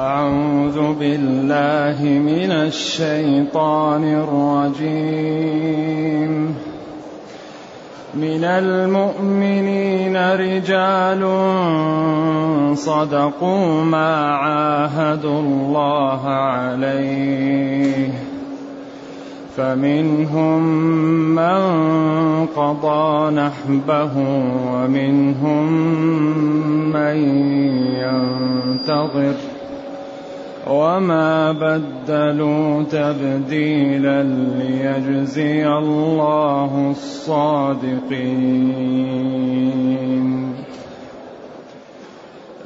أعوذ بالله من الشيطان الرجيم. من المؤمنين رجال صدقوا ما عاهدوا الله عليه. فمنهم من قضى نحبه ومنهم من ينتظر. وما بدلوا تبديلا ليجزي الله الصادقين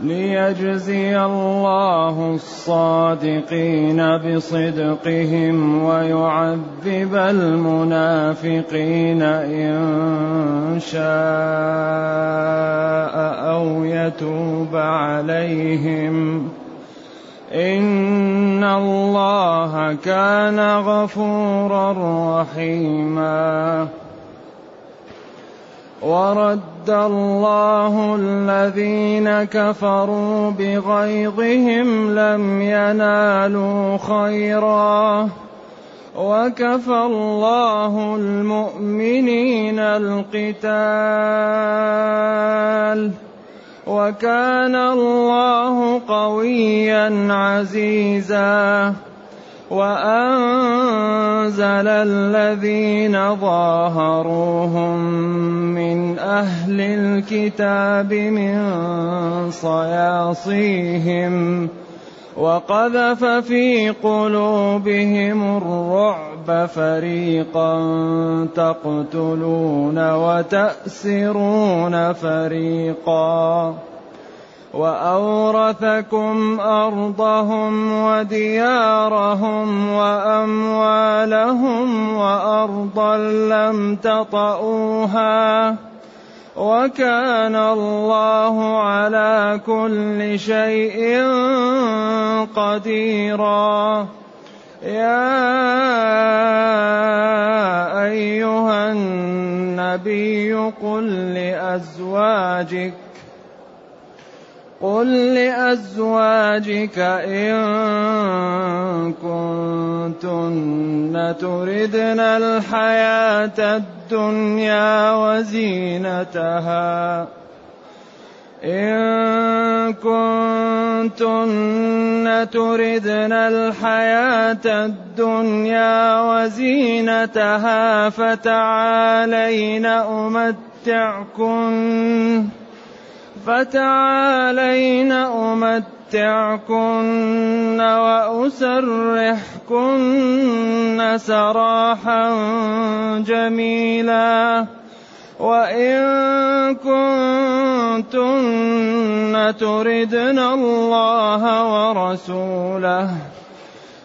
ليجزي الله الصادقين بصدقهم ويعذب المنافقين ان شاء أو يتوب عليهم ان الله كان غفورا رحيما. ورد الله الذين كفروا بغيظهم لم ينالوا خيرا. وكفى الله المؤمنين القتال. وكان الله قويا عزيزا. وأنزل الذين ظاهروهم من أهل الكتاب من صياصيهم وقذف في قلوبهم الرعب فريقا تقتلون وتأسرون فريقا. وأورثكم أرضهم وديارهم وأموالهم وأرضا لم تطئوها. وكان الله على كل شيء قديرا. يا أيها النبي قل لأزواجك قل لأزواجك إن كنتن تردن الحياة الدنيا وزينتها إن كنتن تردن الحياة الدنيا وزينتها فتعالين أمتعكن فتعالين أمتعكن وأسرحكن سراحا جميلا وإن كنتن تردن الله ورسوله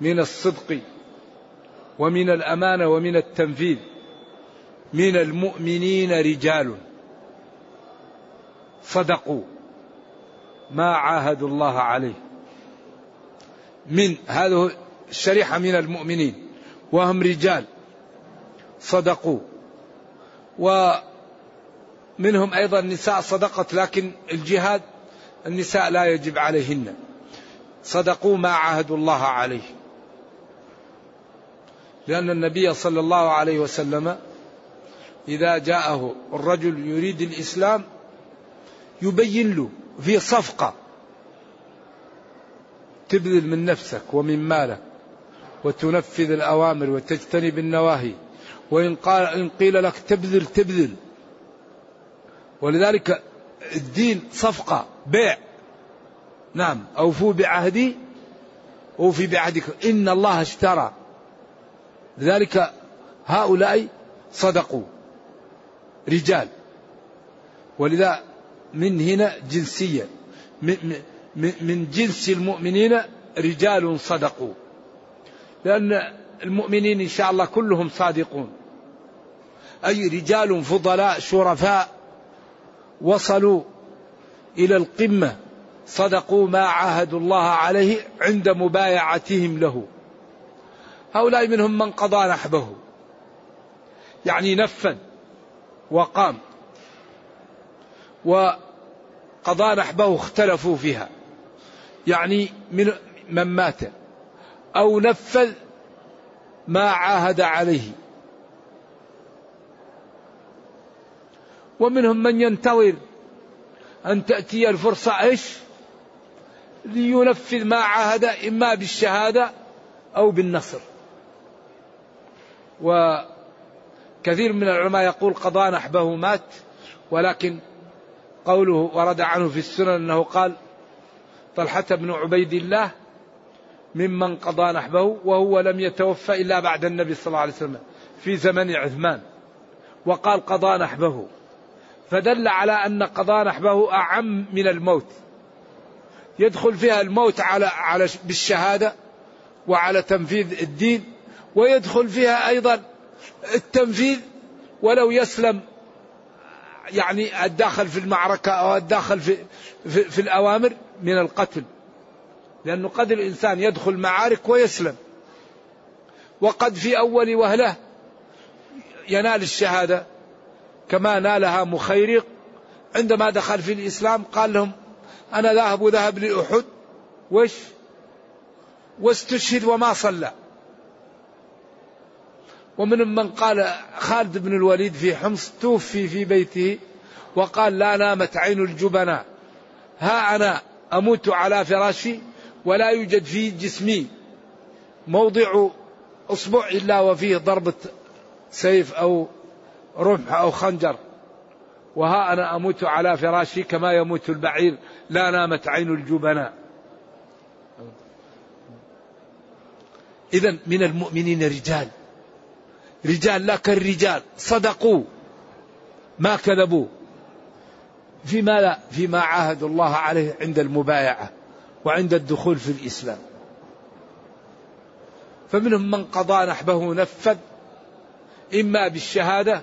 من الصدق ومن الامانه ومن التنفيذ. من المؤمنين رجال. صدقوا ما عاهدوا الله عليه. من هذه الشريحة من المؤمنين. وهم رجال. صدقوا. ومنهم أيضا نساء صدقت لكن الجهاد النساء لا يجب عليهن. صدقوا ما عاهدوا الله عليه. لأن النبي صلى الله عليه وسلم إذا جاءه الرجل يريد الإسلام يبين له في صفقة. تبذل من نفسك ومن مالك وتنفذ الأوامر وتجتنب النواهي. وإن قال إن قيل لك تبذل تبذل. ولذلك الدين صفقة بيع. نعم. أوفوا بعهدي أوفي بعهدكم إن الله اشترى. لذلك هؤلاء صدقوا. رجال. ولذا من هنا جنسية. من جنس المؤمنين رجال صدقوا. لأن المؤمنين إن شاء الله كلهم صادقون. أي رجال فضلاء شرفاء وصلوا إلى القمة صدقوا ما عاهدوا الله عليه عند مبايعتهم له. هؤلاء منهم من قضى نحبه. يعني نفذ وقام. وقضى نحبه اختلفوا فيها. يعني من من مات. أو نفذ ما عاهد عليه. ومنهم من ينتظر أن تأتي الفرصة إيش؟ لينفذ ما عاهد إما بالشهادة أو بالنصر. وكثير من العلماء يقول قضى نحبه مات ولكن قوله ورد عنه في السنن أنه قال طلحة بن عبيد الله ممن قضى نحبه وهو لم يتوفى إلا بعد النبي صلى الله عليه وسلم في زمن عثمان وقال قضى نحبه. فدل على أن قضاء نحبه أعم من الموت. يدخل فيها الموت على على بالشهادة وعلى تنفيذ الدين ويدخل فيها أيضا التنفيذ ولو يسلم يعني الداخل في المعركة أو الداخل في, في, في الأوامر من القتل. لأنه قد الإنسان يدخل معارك ويسلم. وقد في أول وهلة ينال الشهادة كما نالها مخيرق عندما دخل في الإسلام قال لهم أنا ذاهب وذهب لأحد. وش؟ واستشهد وما صلى. ومن من قال خالد بن الوليد في حمص توفي في بيته وقال لا نامت عين الجبناء ها أنا أموت على فراشي ولا يوجد في جسمي. موضع أصبع إلا وفيه ضربة سيف أو رمح أو خنجر. وها أنا أموت على فراشي كما يموت البعير لا نامت عين الجبناء إذا من المؤمنين رجال. رجال لا كالرجال. صدقوا ما كذبوا. فيما لا فيما عاهدوا الله عليه عند المبايعة وعند الدخول في الإسلام. فمنهم من قضى نحبه نفذ إما بالشهادة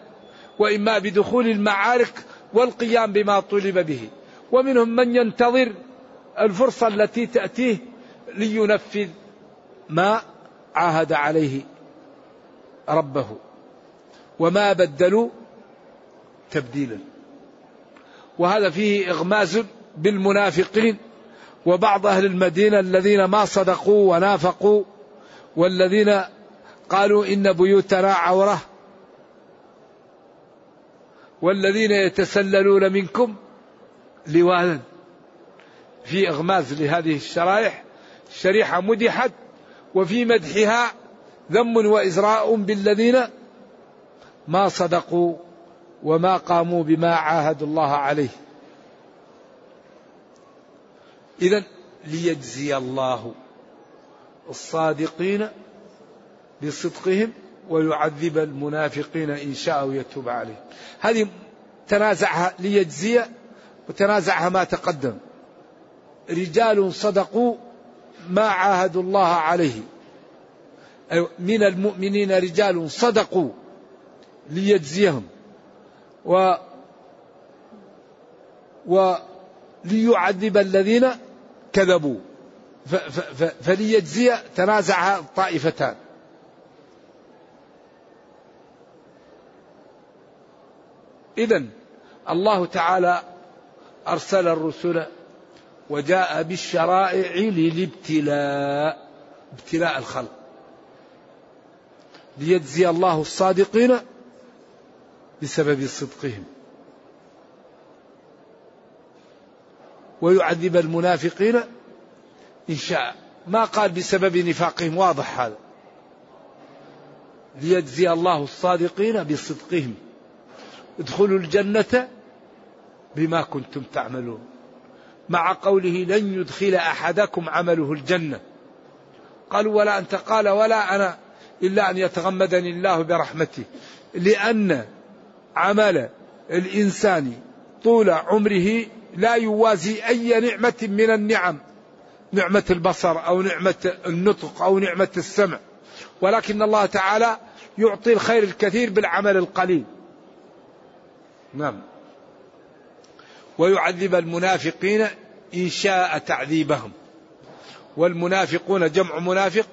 وإما بدخول المعارك والقيام بما طلب به. ومنهم من ينتظر الفرصة التي تأتيه لينفذ ما عاهد عليه ربه وما بدلوا تبديلا. وهذا فيه إغماز بالمنافقين وبعض أهل المدينة الذين ما صدقوا ونافقوا والذين قالوا إن بيوتنا عورة والذين يتسللون منكم لوالا في إغماز لهذه الشرائح. شريحة مدحت وفي مدحها ذم وإزراء بالذين ما صدقوا وما قاموا بما عاهدوا الله عليه. إذا ليجزي الله الصادقين بصدقهم ويعذب المنافقين إن شاء ويتوب عليهم. هذه تنازعها ليجزي وتنازعها ما تقدم. رجال صدقوا ما عاهدوا الله عليه. من المؤمنين رجال صدقوا ليجزيهم و وليعذب الذين كذبوا. فليجزي تنازعها الطائفتان إذا الله تعالى أرسل الرسل وجاء بالشرائع للابتلاء ابتلاء الخلق. ليجزي الله الصادقين بسبب صدقهم. ويعذب المنافقين إن شاء. ما قال بسبب نفاقهم واضح هذا. ليجزي الله الصادقين بصدقهم. ادخلوا الجنة بما كنتم تعملون. مع قوله لن يدخل أحدكم عمله الجنة. قالوا ولا أنت قال ولا أنا. إلا أن يتغمدني الله برحمته. لأن عمل الإنسان طول عمره لا يوازي أي نعمة من النعم. نعمة البصر أو نعمة النطق أو نعمة السمع. ولكن الله تعالى يعطي الخير الكثير بالعمل القليل. نعم. ويعذب المنافقين إن شاء تعذيبهم. والمنافقون جمع منافق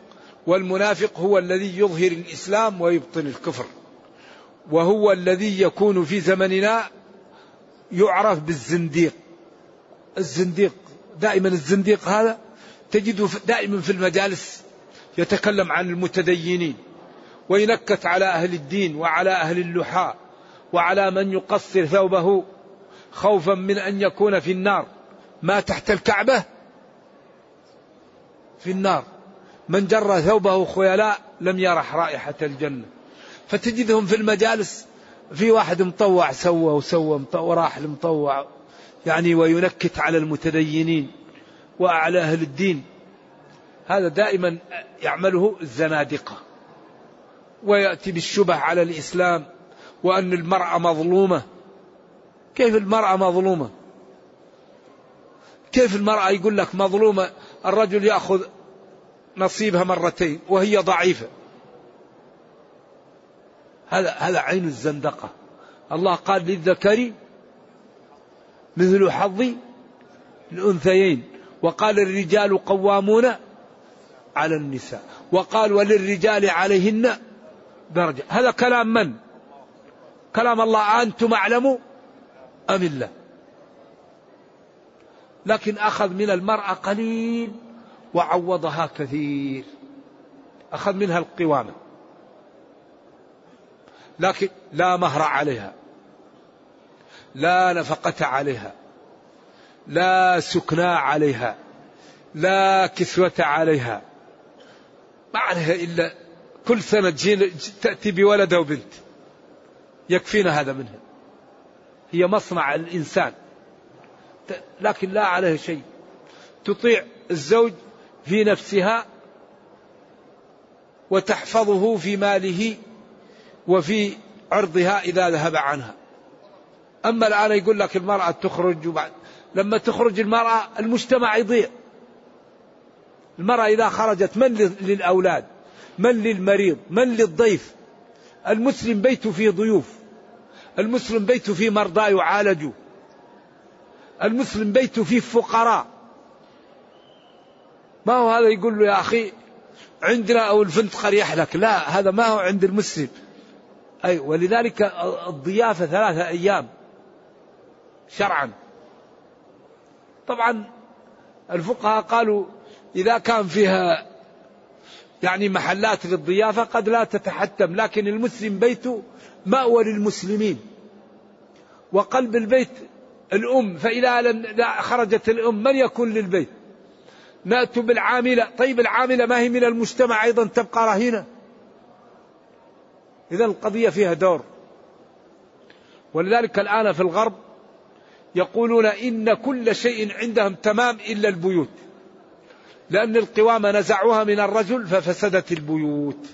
والمنافق هو الذي يظهر الإسلام ويبطن الكفر وهو الذي يكون في زمننا يعرف بالزنديق. الزنديق دائما الزنديق هذا تجده دائما في المجالس يتكلم عن المتدينين وينكت على أهل الدين وعلى أهل اللحاء وعلى من يقصر ثوبه خوفا من أن يكون في النار. ما تحت الكعبة في النار. من جر ثوبه خيلاء لم يرح رائحة الجنة. فتجدهم في المجالس في واحد مطوع سوى وسوى وراح المطوع يعني وينكت على المتدينين وعلى أهل الدين. هذا دائما يعمله الزنادقة. ويأتي بالشبه على الإسلام وأن المرأة مظلومة. كيف المرأة مظلومة؟ كيف المرأة يقول لك مظلومة؟ الرجل يأخذ نصيبها مرتين وهي ضعيفة. هذا هذا عين الزندقة. الله قال للذكر مثل حظ الأنثيين وقال الرجال قوامون على النساء وقال وللرجال عليهن درجة. هذا كلام من؟ كلام الله أنتم أعلموا أم الله؟ لكن أخذ من المرأة قليل. وعوضها كثير. أخذ منها القوامة لكن لا مهر عليها. لا نفقة عليها. لا سكنى عليها. لا كسوة عليها. ما عليها إلا كل سنة تأتي بولد أو بنت. يكفينا هذا منها. هي مصنع الإنسان. لكن لا عليها شيء. تطيع الزوج في نفسها وتحفظه في ماله وفي عرضها إذا ذهب عنها. أما الآن يقول لك المرأة تخرج وبعد. لما تخرج المرأة المجتمع يضيع. المرأة إذا خرجت من للأولاد؟ من للمريض؟ من للضيف؟ المسلم بيته فيه ضيوف. المسلم بيته فيه مرضى يعالجوا. المسلم بيته فيه فقراء. ما هو هذا يقول له يا أخي عندنا أو الفندق لك. لا هذا ما هو عند المسلم. أي ولذلك الضيافة ثلاثة أيام شرعا. طبعا الفقهاء قالوا إذا كان فيها يعني محلات للضيافة قد لا تتحتم لكن المسلم بيته مأوى للمسلمين. وقلب البيت الأم فإذا خرجت الأم من يكون للبيت؟ نأتوا بالعاملة. طيب العاملة ما هي من المجتمع أيضا تبقى رهينة. إذا القضية فيها دور. ولذلك الآن في الغرب يقولون إن كل شيء عندهم تمام إلا البيوت. لأن القوامة نزعوها من الرجل ففسدت البيوت.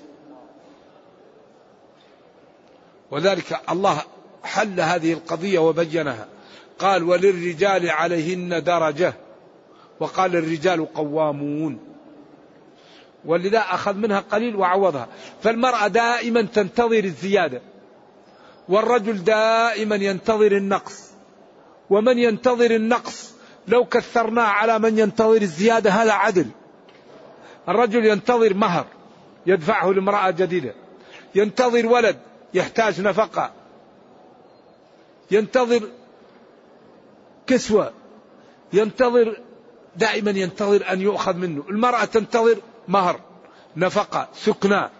وذلك الله حل هذه القضية وبينها. قال وللرجال عليهن درجة. وقال الرجال قوامون. ولذا أخذ منها قليل وعوضها. فالمرأة دائما تنتظر الزيادة. والرجل دائما ينتظر النقص. ومن ينتظر النقص؟ لو كثرناه على من ينتظر الزيادة هذا عدل. الرجل ينتظر مهر يدفعه لامرأة جديدة. ينتظر ولد يحتاج نفقة. ينتظر كسوة. ينتظر دائما ينتظر أن يؤخذ منه. المرأة تنتظر مهر نفقة سكنى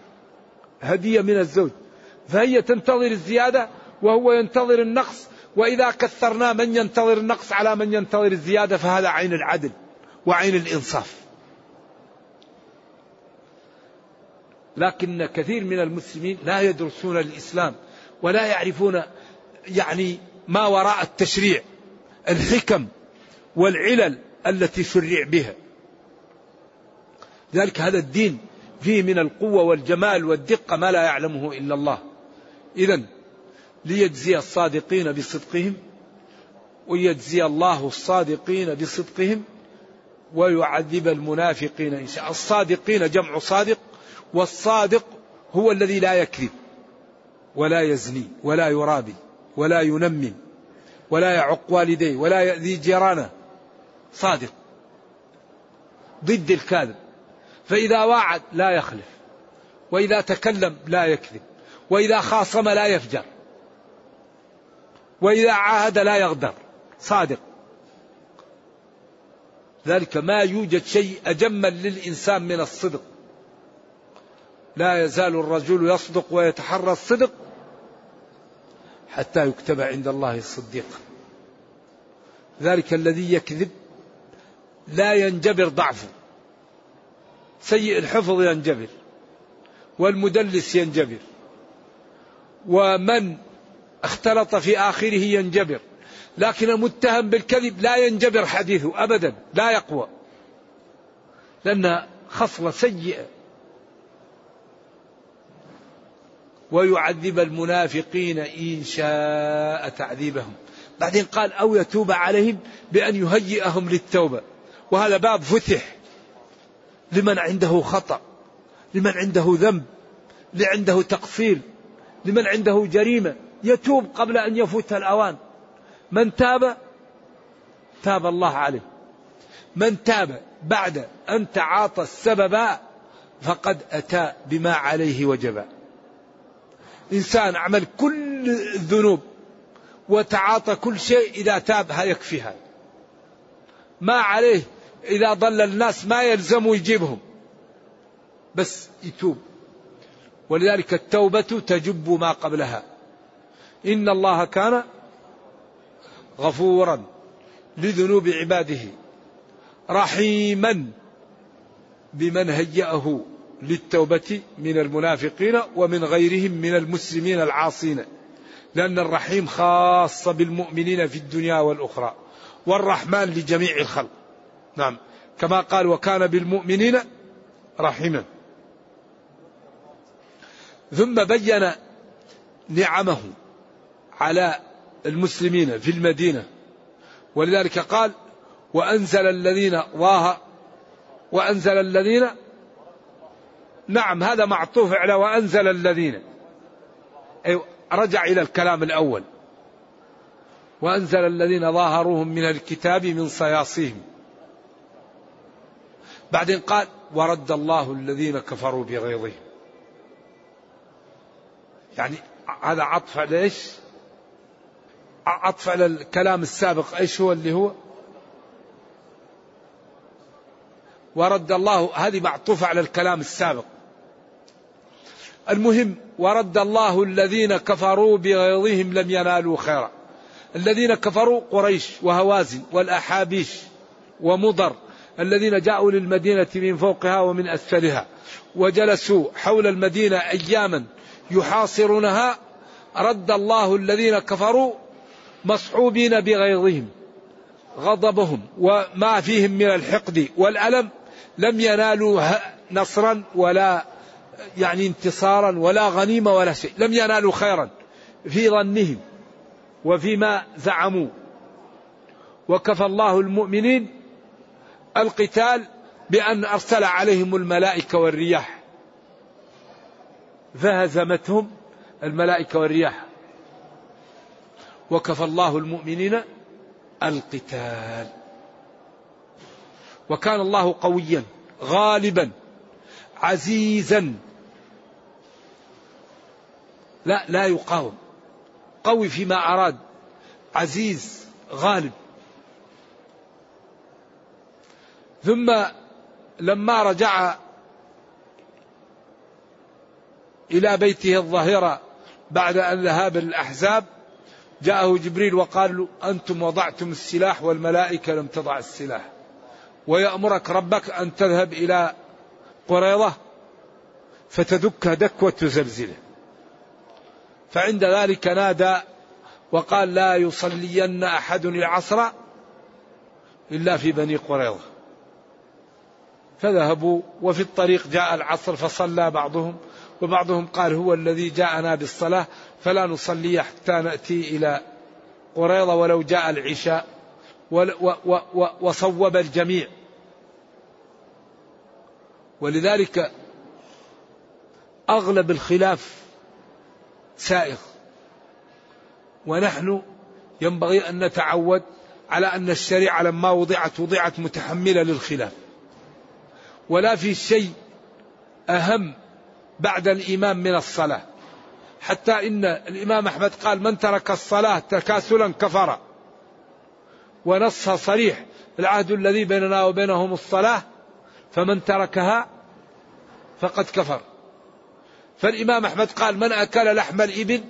هدية من الزوج. فهي تنتظر الزيادة وهو ينتظر النقص. وإذا كثرنا من ينتظر النقص على من ينتظر الزيادة فهذا عين العدل وعين الإنصاف. لكن كثير من المسلمين لا يدرسون الإسلام ولا يعرفون يعني ما وراء التشريع الحكم والعلل. التي شرع بها. ذلك هذا الدين فيه من القوة والجمال والدقة ما لا يعلمه إلا الله. إذا ليجزي الصادقين بصدقهم ويجزي الله الصادقين بصدقهم ويعذب المنافقين إن شاء الصادقين جمع صادق والصادق هو الذي لا يكذب ولا يزني ولا يرابي ولا ينمم ولا يعق والديه ولا يأذي جيرانه. صادق ضد الكاذب. فإذا وعد لا يخلف وإذا تكلم لا يكذب وإذا خاصم لا يفجر وإذا عاهد لا يغدر. صادق. ذلك ما يوجد شيء أجمل للإنسان من الصدق. لا يزال الرجل يصدق ويتحرى الصدق حتى يكتب عند الله صديقا ذلك الذي يكذب لا ينجبر ضعفه سيء الحفظ ينجبر. والمدلس ينجبر. ومن اختلط في آخره ينجبر. لكن المتهم بالكذب لا ينجبر حديثه أبدا لا يقوى. لأنها خصلة سيئة ويعذب المنافقين إن شاء تعذيبهم. بعدين قال أو يتوب عليهم بأن يهيئهم للتوبة. وهذا باب فتح لمن عنده خطأ لمن عنده ذنب لمن عنده تقصير لمن عنده جريمة يتوب قبل أن يفوت الأوان. من تاب؟ تاب الله عليه. من تاب بعد أن تعاطى السبب فقد أتى بما عليه وجب. إنسان عمل كل الذنوب وتعاطى كل شيء إذا تاب يكفي هذا ما عليه إذا ضل الناس ما يلزم يجيبهم. بس يتوب. ولذلك التوبة تجب ما قبلها. إن الله كان غفورا لذنوب عباده. رحيما بمن هيأه للتوبة من المنافقين ومن غيرهم من المسلمين العاصين. لأن الرحيم خاص بالمؤمنين في الدنيا والأخرى. والرحمن لجميع الخلق. نعم. كما قال وكان بالمؤمنين رحيما. ثم بين نعمه على المسلمين في المدينة. ولذلك قال وأنزل الذين ظاهر وأنزل الذين نعم هذا معطوف على وأنزل الذين أي رجع إلى الكلام الأول. وأنزل الذين ظاهروهم من الكتاب من صياصيهم بعدين قال ورد الله الذين كفروا بغيظهم يعني هذا عطف على إيش؟ عطف على الكلام السابق إيش هو اللي هو؟ ورد الله هذه معطوفة على الكلام السابق المهم ورد الله الذين كفروا بغيظهم لم ينالوا خيرا الذين كفروا قريش وهوازن والأحابيش ومضر الذين جاءوا للمدينة من فوقها ومن أسفلها وجلسوا حول المدينة أياما يحاصرونها رد الله الذين كفروا مصحوبين بغيظهم غضبهم وما فيهم من الحقد والألم لم ينالوا نصرا ولا يعني انتصارا ولا غنيمة ولا شيء لم ينالوا خيرا في ظنهم وفيما زعموا. وكفى الله المؤمنين القتال بأن أرسل عليهم الملائكة والرياح. فهزمتهم الملائكة والرياح. وكفى الله المؤمنين القتال. وكان الله قويا غالبا عزيزا. لا لا يقاوم. قوي فيما أراد عزيز غالب. ثم لما رجع إلى بيته الظاهرة بعد أن ذهاب الأحزاب جاءه جبريل وقال له أنتم وضعتم السلاح والملائكة لم تضع السلاح ويأمرك ربك أن تذهب إلى قريضة فتدكها دكوة تزلزله فعند ذلك نادى وقال لا يصلين أحد العصر إلا في بني قريظة. فذهبوا وفي الطريق جاء العصر فصلى بعضهم وبعضهم قال هو الذي جاءنا بالصلاة فلا نصلي حتى نأتي إلى قريظة ولو جاء العشاء وصوب الجميع. ولذلك أغلب الخلاف سائغ. ونحن ينبغي أن نتعود على أن الشريعة لما وضعت وضعت متحملة للخلاف. ولا في شيء أهم بعد الإمام من الصلاة. حتى إن الإمام أحمد قال من ترك الصلاة تكاسلا كفر. ونصها صريح. العهد الذي بيننا وبينهم الصلاة فمن تركها فقد كفر. فالإمام أحمد قال من أكل لحم الإبل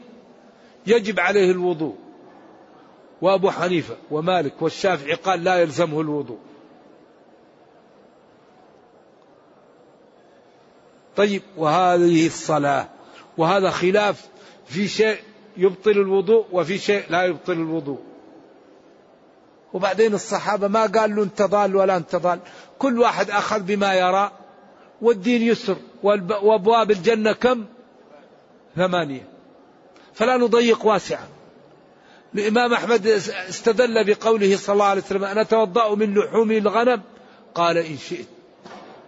يجب عليه الوضوء. وأبو حنيفة ومالك والشافعي قال لا يلزمه الوضوء. طيب وهذه الصلاة وهذا خلاف في شيء يبطل الوضوء وفي شيء لا يبطل الوضوء. وبعدين الصحابة ما قال له أنت ضال ولا أنت ضال. كل واحد أخذ بما يرى والدين يسر وأبواب الجنة كم؟ ثمانية. فلا نضيق واسعا الإمام أحمد استدل بقوله صلى الله عليه وسلم أنا أتوضأ من لحوم الغنم؟ قال إن شئت.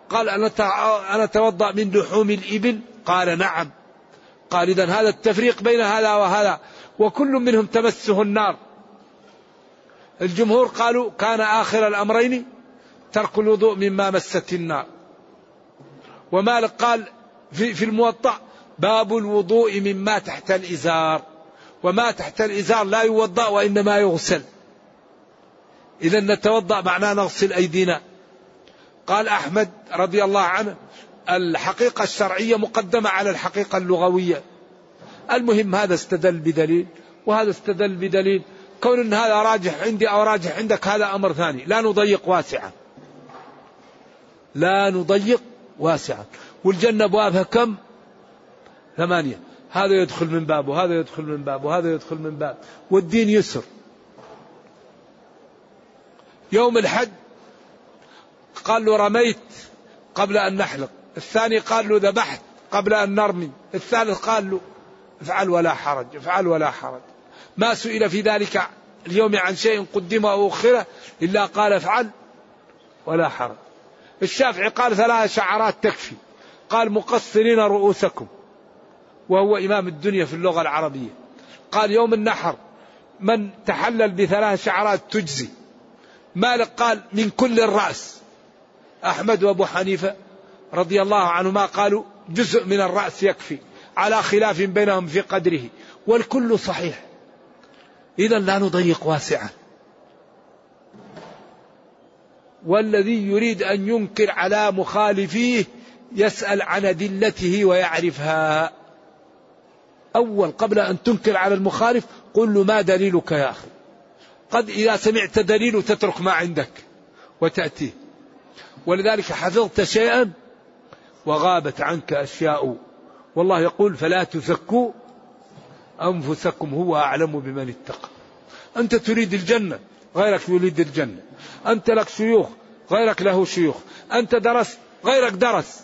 قال أنا أتوضأ من لحوم الإبل؟ قال نعم. قال إذا هذا التفريق بين هذا وهذا. وكل منهم تمسه النار. الجمهور قالوا كان آخر الأمرين ترك الوضوء مما مست النار. ومالك قال في, في الموطأ باب الوضوء مما تحت الإزار. وما تحت الإزار لا يوضأ وإنما يغسل. إذا نتوضأ معناه نغسل أيدينا. قال أحمد رضي الله عنه الحقيقة الشرعية مقدمة على الحقيقة اللغوية. المهم هذا استدل بدليل وهذا استدل بدليل كون إن هذا راجح عندي أو راجح عندك هذا أمر ثاني. لا نضيق واسعا لا نضيق واسعا والجنة أبوابها كم؟ ثمانية. هذا يدخل من باب وهذا يدخل من باب وهذا يدخل من باب والدين يسر. يوم الحج قال له رميت قبل أن نحلق. الثاني قال له ذبحت قبل أن نرمي. الثالث قال له افعل ولا حرج افعل ولا حرج. ما سئل في ذلك اليوم عن شيء قدم أو أخره إلا قال افعل ولا حرج. الشافعي قال ثلاث شعرات تكفي. قال مقصرين رؤوسكم. وهو إمام الدنيا في اللغة العربية. قال يوم النحر من تحلل بثلاث شعرات تجزي. مالك قال من كل الرأس. أحمد وأبو حنيفة رضي الله عنهما قالوا جزء من الرأس يكفي على خلاف بينهم في قدره والكل صحيح. إذا لا نضيق واسعا والذي يريد أن ينكر على مخالفيه يسأل عن أدلته ويعرفها. أول قبل أن تنكر على المخالف قل له ما دليلك يا أخي؟ قد إذا سمعت دليل تترك ما عندك وتأتيه ولذلك حفظت شيئا وغابت عنك أشياء. والله يقول فلا تزكوا أنفسكم هو أعلم بمن اتقى. أنت تريد الجنة غيرك يريد الجنة. أنت لك شيوخ غيرك له شيوخ. أنت درست غيرك درس.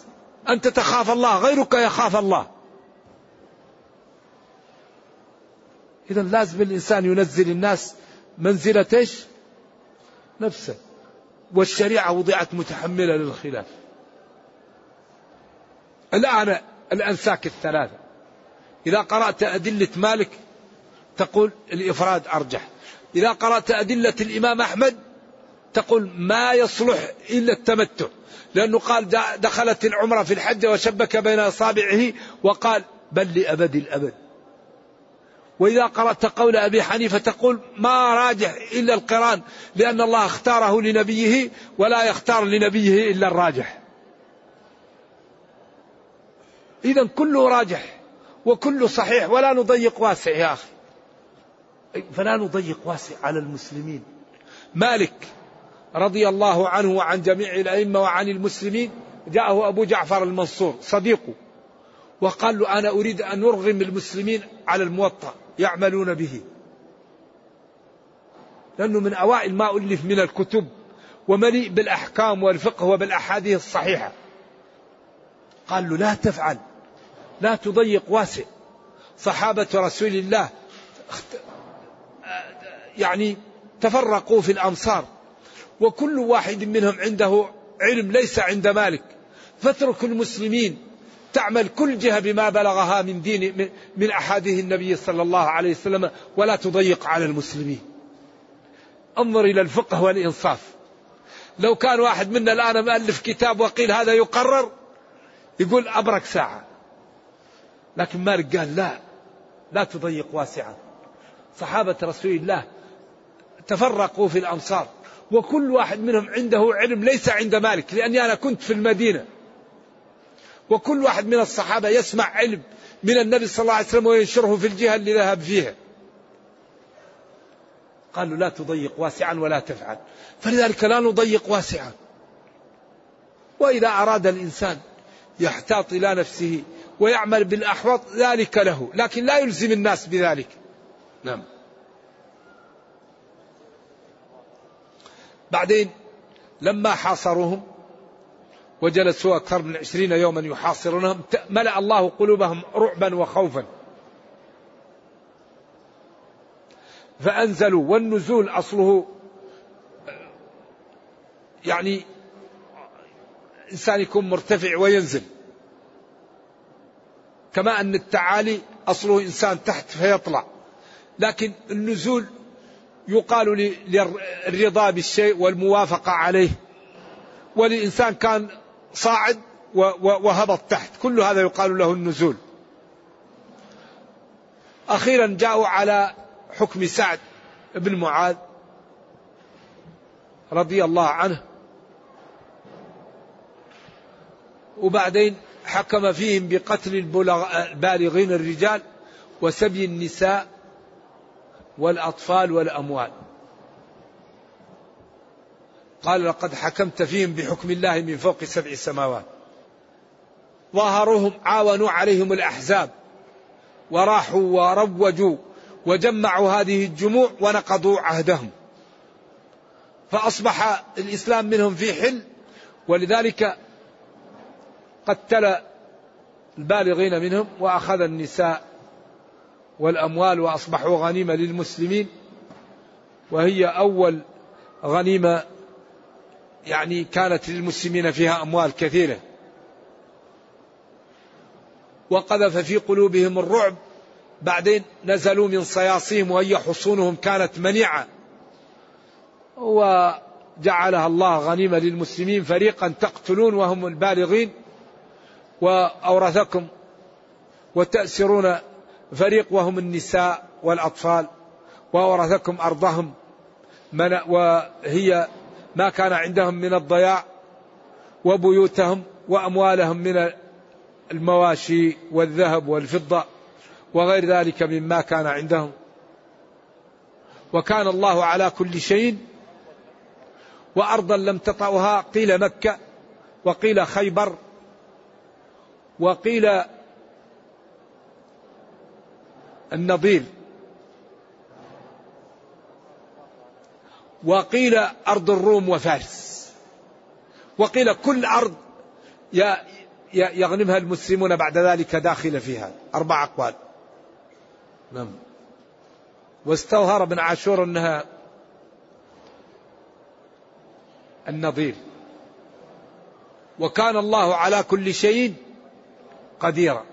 أنت تخاف الله غيرك يخاف الله. إذا لازم الإنسان ينزل الناس منزلة إيش؟ نفسه. والشريعة وضعت متحملة للخلاف. الآن الأنساك الثلاثة إذا قرأت أدلة مالك تقول الإفراد أرجح. إذا قرأت أدلة الإمام أحمد تقول ما يصلح إلا التمتع. لأنه قال دخلت العمرة في الحج وشبك بين أصابعه وقال بل لأبد الأبد. وإذا قرأت قول أبي حنيفة تقول ما راجح إلا القرآن لأن الله اختاره لنبيه ولا يختار لنبيه إلا الراجح. إذا كله راجح وكله صحيح ولا نضيق واسع يا أخي. فلا نضيق واسع على المسلمين. مالك رضي الله عنه وعن جميع الأئمة وعن المسلمين جاءه أبو جعفر المنصور صديقه وقال له أنا أريد أن أرغم المسلمين على الموطأ. يعملون به. لأنه من أوائل ما ألف من الكتب ومليء بالأحكام والفقه وبالأحاديث الصحيحة. قال له لا تفعل. لا تضيق واسع. صحابة رسول الله يعني تفرقوا في الأمصار وكل واحد منهم عنده علم ليس عند مالك. فاترك المسلمين. تعمل كل جهة بما بلغها من دين من أحاديث النبي صلى الله عليه وسلم ولا تضيق على المسلمين. انظر إلى الفقه والإنصاف. لو كان واحد منا الآن مؤلف كتاب وقيل هذا يقرر يقول أبرك ساعة. لكن مالك قال لا لا تضيق واسعا. صحابة رسول الله تفرقوا في الأمصار وكل واحد منهم عنده علم ليس عند مالك لأني أنا كنت في المدينة. وكل واحد من الصحابة يسمع علم من النبي صلى الله عليه وسلم وينشره في الجهة اللي ذهب فيها. قالوا لا تضيق واسعا ولا تفعل. فلذلك لا نضيق واسعا. وإذا أراد الإنسان يحتاط إلى نفسه ويعمل بالأحوط ذلك له لكن لا يلزم الناس بذلك. نعم. بعدين لما حاصروهم وجلسوا أكثر من عشرين يوما يحاصرونهم ملأ الله قلوبهم رعبا وخوفا. فأنزلوا والنزول أصله يعني إنسان يكون مرتفع وينزل. كما أن التعالي أصله إنسان تحت فيطلع. لكن النزول يقال للرضا بالشيء والموافقة عليه. وللإنسان كان صاعد وهبط تحت. كل هذا يقال له النزول. أخيرا جاءوا على حكم سعد بن معاذ رضي الله عنه. وبعدين حكم فيهم بقتل البالغين الرجال وسبي النساء والأطفال والأموال. قال لقد حكمت فيهم بحكم الله من فوق سبع سماوات. ظاهرهم عاونوا عليهم الأحزاب وراحوا وروجوا وجمعوا هذه الجموع ونقضوا عهدهم. فأصبح الإسلام منهم في حل ولذلك قتل البالغين منهم وأخذ النساء والأموال وأصبحوا غنيمة للمسلمين. وهي أول غنيمة يعني كانت للمسلمين فيها أموال كثيرة. وقذف في قلوبهم الرعب. بعدين نزلوا من صياصيهم وهي حصونهم كانت منيعة. وجعلها الله غنيمة للمسلمين. فريقا تقتلون وهم البالغين. وأورثكم وتأسرون فريق وهم النساء والأطفال. وأورثكم أرضهم. وهي ما كان عندهم من الضياع وبيوتهم وأموالهم من المواشي والذهب والفضة وغير ذلك مما كان عندهم. وكان الله على كل شيء وأرضا لم تطأها قيل مكة وقيل خيبر وقيل النظير وقيل أرض الروم وفارس. وقيل كل أرض يغنمها المسلمون بعد ذلك داخل فيها. أربع أقوال. نعم. واستظهر ابن عاشور أنها النظير. وكان الله على كل شيء قديرا.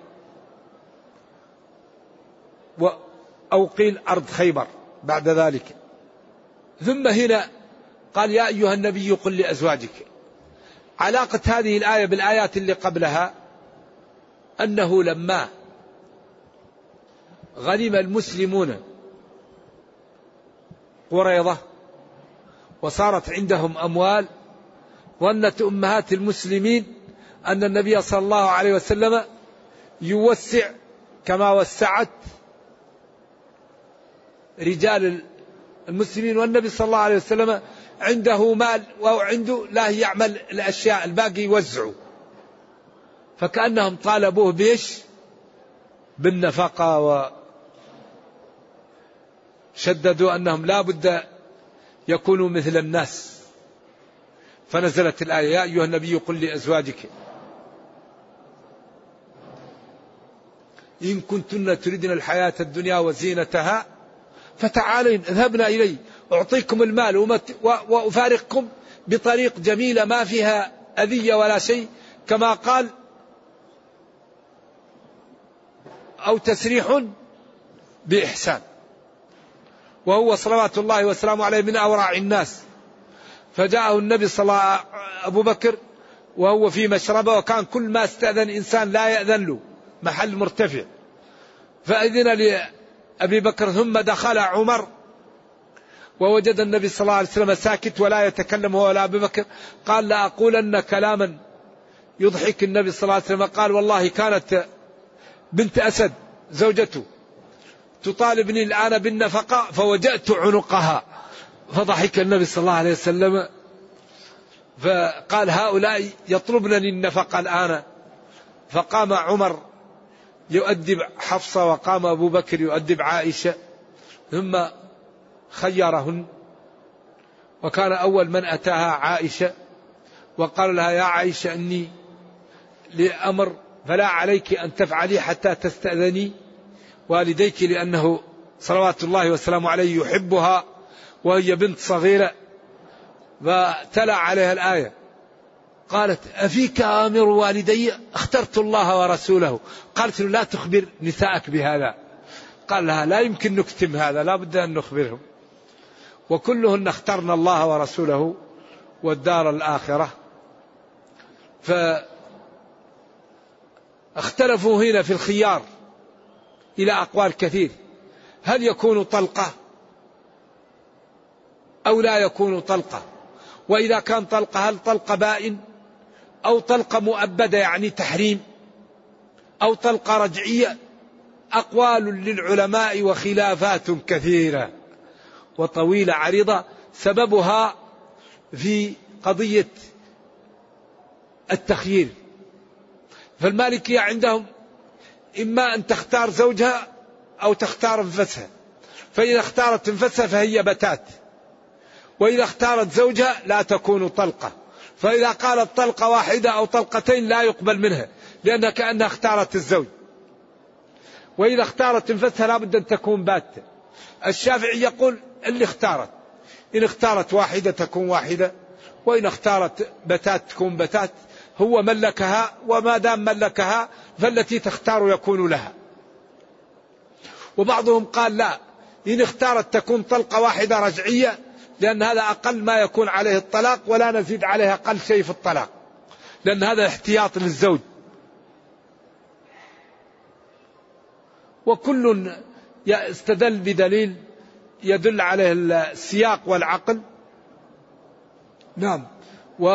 أو قيل أرض خيبر بعد ذلك. ثم هنا قال يا أيها النبي قل لأزواجك. علاقة هذه الآية بالآيات اللي قبلها أنه لما غنم المسلمون قريضة وصارت عندهم أموال ظنت أمهات المسلمين أن النبي صلى الله عليه وسلم يوسع كما وسعت رجال المسلمين والنبي صلى الله عليه وسلم عنده مال وعنده لا يعمل الأشياء الباقي يوزعه. فكأنهم طالبوه بيش بالنفقة و شددوا أنهم لا بد يكونوا مثل الناس. فنزلت الآية يا أيها النبي قل لأزواجك إن كنتن تردن الحياة الدنيا وزينتها فتعالين اذهبنا إلي. أعطيكم المال وأفارقكم بطريق جميلة ما فيها أذية ولا شيء. كما قال أو تسريح بإحسان. وهو صلوات الله وسلامه عليه من أورع الناس. فجاءه النبي صلى الله أبو بكر وهو في مشربة وكان كل ما استأذن إنسان لا يأذن له محل مرتفع. فأذن لأبي بكر ثم دخل عمر ووجد النبي صلى الله عليه وسلم ساكت ولا يتكلم هو ولا أبي بكر. قال لأقولن كلاما يضحك النبي صلى الله عليه وسلم. قال والله كانت بنت أسد زوجته تطالبني الآن بالنفقة فوجأت عنقها. فضحك النبي صلى الله عليه وسلم. فقال هؤلاء يطلبنني النفقة الآن. فقام عمر يؤدب حفصة وقام أبو بكر يؤدب عائشة ثم خيرهن. وكان أول من أتاها عائشة وقال لها يا عائشة إني لأمر فلا عليك أن تفعلي حتى تستأذني. والديك لأنه صلوات الله وسلامه عليه يحبها وهي بنت صغيرة. فتلا عليها الآية. قالت أفيك آمر والدي اخترت الله ورسوله؟ قالت له لا تخبر نساءك بهذا. قال لها لا يمكن نكتم هذا لا بد أن نخبرهم. وكلهن اخترن الله ورسوله والدار الآخرة. فاختلفوا هنا في الخيار إلى أقوال كثير. هل يكون طلقة أو لا يكون طلقة؟ وإذا كان طلقة هل طلقة بائن؟ أو طلقة مؤبدة يعني تحريم أو طلقة رجعية أقوال للعلماء وخلافات كثيرة وطويلة عريضة. سببها في قضية التخيير. فالمالكية عندهم إما أن تختار زوجها أو تختار أنفسها. فإذا اختارت أنفسها فهي بتات وإذا اختارت زوجها لا تكون طلقة. فإذا قالت طلقة واحدة أو طلقتين لا يقبل منها لأنها كأنها اختارت الزوج. وإذا اختارت انفسها لابد أن تكون باتة الشافعي يقول اللي اختارت. إن اختارت واحدة تكون واحدة وإن اختارت بتات تكون بتات. هو ملكها وما دام ملكها فالتي تختار يكون لها. وبعضهم قال لا إن اختارت تكون طلقة واحدة رجعية لأن هذا أقل ما يكون عليه الطلاق ولا نزيد عليه أقل شيء في الطلاق. لأن هذا احتياط للزوج. وكل استدل بدليل يدل عليه السياق والعقل. نعم. و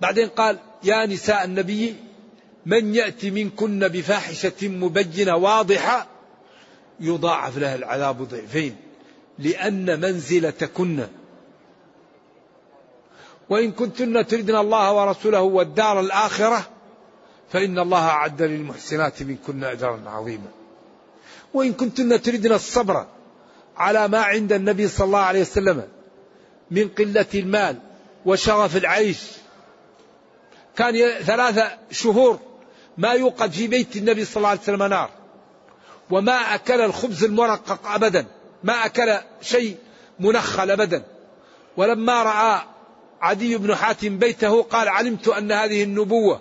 بعدين قال يا نساء النبي من يأتي منكن بفاحشة مبينة واضحة يضاعف لها العذاب ضعفين. لأن منزلتكن. وإن كنتن تردن الله ورسوله والدار الآخرة فإن الله أعد للمحسنات منكن أجرا عظيما. وإن كنتن تردن الصبر على ما عند النبي صلى الله عليه وسلم من قلة المال وشغف العيش. كان ثلاثة شهور ما يوقد في بيت النبي صلى الله عليه وسلم نار وما أكل الخبز المرقق أبدا. ما أكل شيء منخل أبدا. ولما رأى عدي بن حاتم بيته قال علمت أن هذه النبوة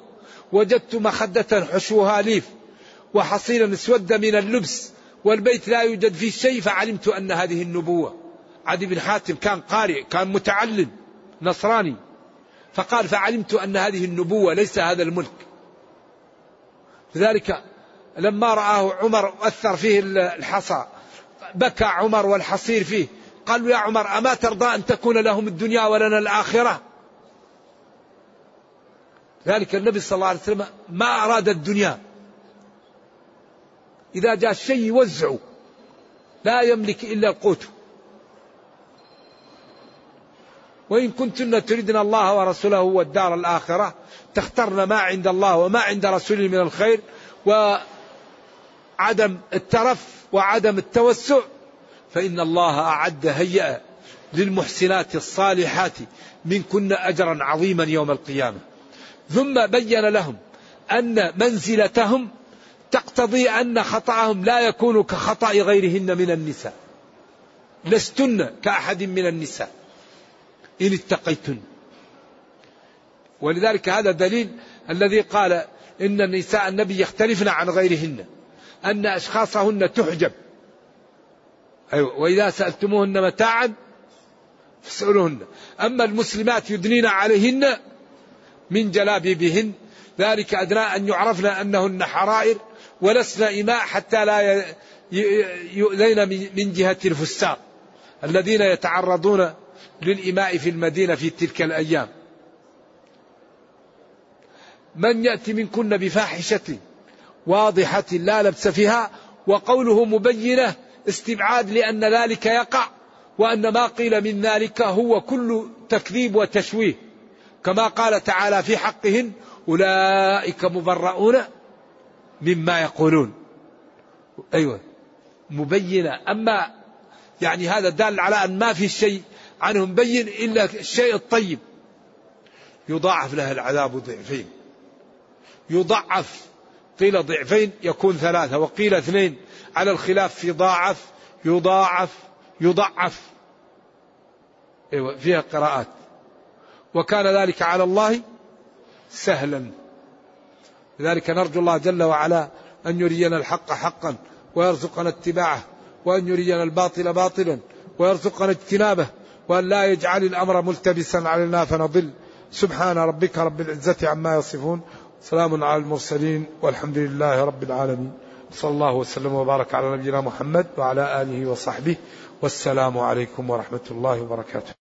وجدت مخدة حشوها ليف وحصيلا أسود من اللبس والبيت لا يوجد فيه شيء فعلمت أن هذه النبوة. عدي بن حاتم كان قارئ كان متعلم نصراني. فقال فعلمت أن هذه النبوة ليس هذا الملك. لذلك لما رآه عمر أثر فيه الحصى بكى عمر والحصير فيه. قالوا يا عمر أما ترضى أن تكون لهم الدنيا ولنا الآخرة؟ ذلك النبي صلى الله عليه وسلم ما أراد الدنيا. إذا جاء الشيء يوزعه لا يملك إلا القوت. وإن كنتن تردن الله ورسوله والدار الآخرة تخترن ما عند الله وما عند رسوله من الخير وعدم الترف وعدم التوسع فإن الله أعد هيئة للمحسنات الصالحات منكن أجرا عظيما يوم القيامة. ثم بين لهم أن منزلتهم تقتضي أن خطأهم لا يكون كخطأ غيرهن من النساء. لستن كأحد من النساء. إن اتقيتن. ولذلك هذا دليل الذي قال إن نساء النبي يختلفن عن غيرهن. أن أشخاصهن تحجب. أيوة وإذا سألتموهن متاعا فاسألوهن. أما المسلمات يدنين عليهن من جلابيبهن ذلك أدنى أن يعرفن أنهن حرائر ولسن إماء حتى لا يؤذين من جهة الفساق الذين يتعرضون للإماء في المدينة في تلك الأيام. من يأتي منكن بفاحشة واضحة لا لبس فيها وقوله مبينة استبعاد لأن ذلك يقع وأن ما قيل من ذلك هو كل تكذيب وتشويه. كما قال تعالى في حقهن أولئك مبرؤون مما يقولون. أيوة مبينة. أما يعني هذا دال على أن ما في شيء عنهم بين إلا الشيء الطيب. يضاعف له العذاب ضعفين. يضعف قيل ضعفين يكون ثلاثة وقيل اثنين. على الخلاف في ضاعف يضاعف يضعف. أيوة فيها قراءات. وكان ذلك على الله سهلا. لذلك نرجو الله جل وعلا أن يرينا الحق حقا ويرزقنا اتباعه وأن يرينا الباطل باطلا ويرزقنا اجتنابه وأن لا يجعل الأمر ملتبسا علينا فنضل. سبحان ربك رب العزة عما يصفون. سلام على المرسلين والحمد لله رب العالمين. صلى الله وسلم وبارك على نبينا محمد وعلى آله وصحبه والسلام عليكم ورحمة الله وبركاته.